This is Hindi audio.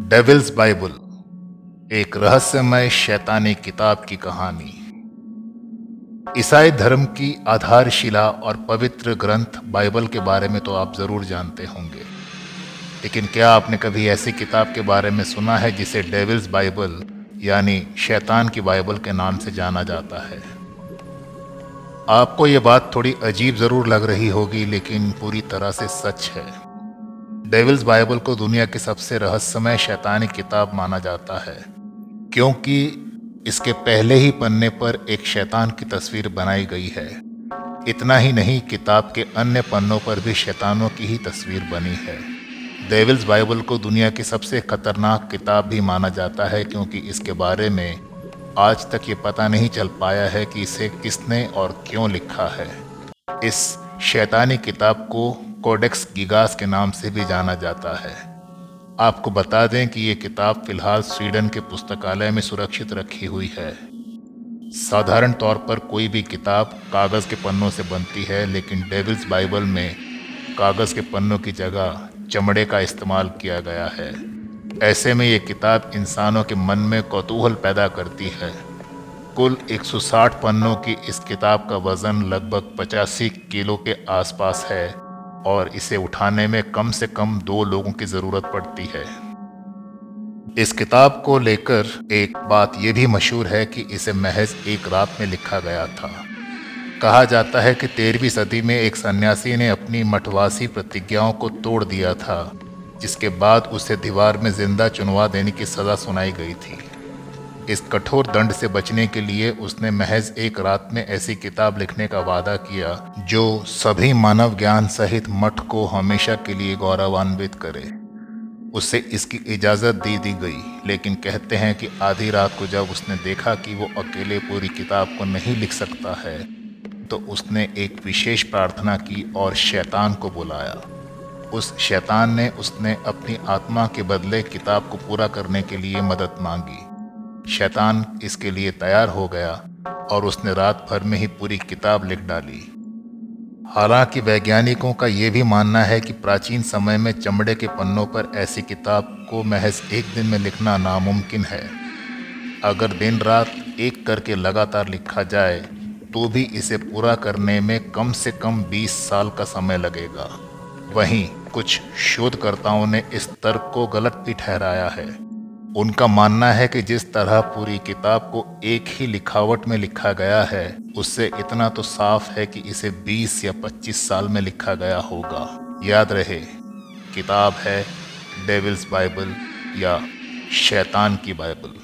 डेविल्स बाइबल एक रहस्यमय शैतानी किताब की कहानी। ईसाई धर्म की आधारशिला और पवित्र ग्रंथ बाइबल के बारे में तो आप ज़रूर जानते होंगे। लेकिन क्या आपने कभी ऐसी किताब के बारे में सुना है जिसे डेविल्स बाइबल यानी शैतान की बाइबल के नाम से जाना जाता है? आपको ये बात थोड़ी अजीब ज़रूर लग रही होगी, लेकिन पूरी तरह से सच है। डेविल्स बाइबल को दुनिया की सबसे रहस्यमय शैतानी किताब माना जाता है, क्योंकि इसके पहले ही पन्ने पर एक शैतान की तस्वीर बनाई गई है। इतना ही नहीं, किताब के अन्य पन्नों पर भी शैतानों की ही तस्वीर बनी है। डेविल्स बाइबल को दुनिया की सबसे खतरनाक किताब भी माना जाता है, क्योंकि इसके बारे में आज तक ये पता नहीं चल पाया है कि इसे किसने और क्यों लिखा है। इस शैतानी किताब को कोडेक्स गिगास के नाम से भी जाना जाता है। आपको बता दें कि ये किताब फ़िलहाल स्वीडन के पुस्तकालय में सुरक्षित रखी हुई है। साधारण तौर पर कोई भी किताब कागज़ के पन्नों से बनती है, लेकिन डेविल्स बाइबल में कागज़ के पन्नों की जगह चमड़े का इस्तेमाल किया गया है। ऐसे में ये किताब इंसानों के मन में कौतूहल पैदा करती है। कुल 160 पन्नों की इस किताब का वज़न लगभग 85 किलो के आसपास है। और इसे उठाने में कम से कम दो लोगों की ज़रूरत पड़ती है। इस किताब को लेकर एक बात यह भी मशहूर है कि इसे महज एक रात में लिखा गया था। कहा जाता है कि तेरहवीं सदी में एक सन्यासी ने अपनी मठवासी प्रतिज्ञाओं को तोड़ दिया था, जिसके बाद उसे दीवार में ज़िंदा चुनवा देने की सज़ा सुनाई गई थी। इस कठोर दंड से बचने के लिए उसने महज एक रात में ऐसी किताब लिखने का वादा किया, जो सभी मानव ज्ञान सहित मठ को हमेशा के लिए गौरवान्वित करे। उसे इसकी इजाज़त दे दी गई, लेकिन कहते हैं कि आधी रात को जब उसने देखा कि वो अकेले पूरी किताब को नहीं लिख सकता है तो उसने एक विशेष प्रार्थना की और शैतान को बुलाया। उस शैतान ने उसने अपनी आत्मा के बदले किताब को पूरा करने के लिए मदद मांगी। शैतान इसके लिए तैयार हो गया और उसने रात भर में ही पूरी किताब लिख डाली। हालाँकि वैज्ञानिकों का ये भी मानना है कि प्राचीन समय में चमड़े के पन्नों पर ऐसी किताब को महज एक दिन में लिखना नामुमकिन है। अगर दिन रात एक करके लगातार लिखा जाए तो भी इसे पूरा करने में कम से कम 20 साल का समय लगेगा। वहीं कुछ शोधकर्ताओं ने इस तर्क को गलत भी ठहराया है। उनका मानना है कि जिस तरह पूरी किताब को एक ही लिखावट में लिखा गया है, उससे इतना तो साफ़ है कि इसे 20 या 25 साल में लिखा गया होगा। याद रहे, किताब है डेविल्स बाइबल या शैतान की बाइबल।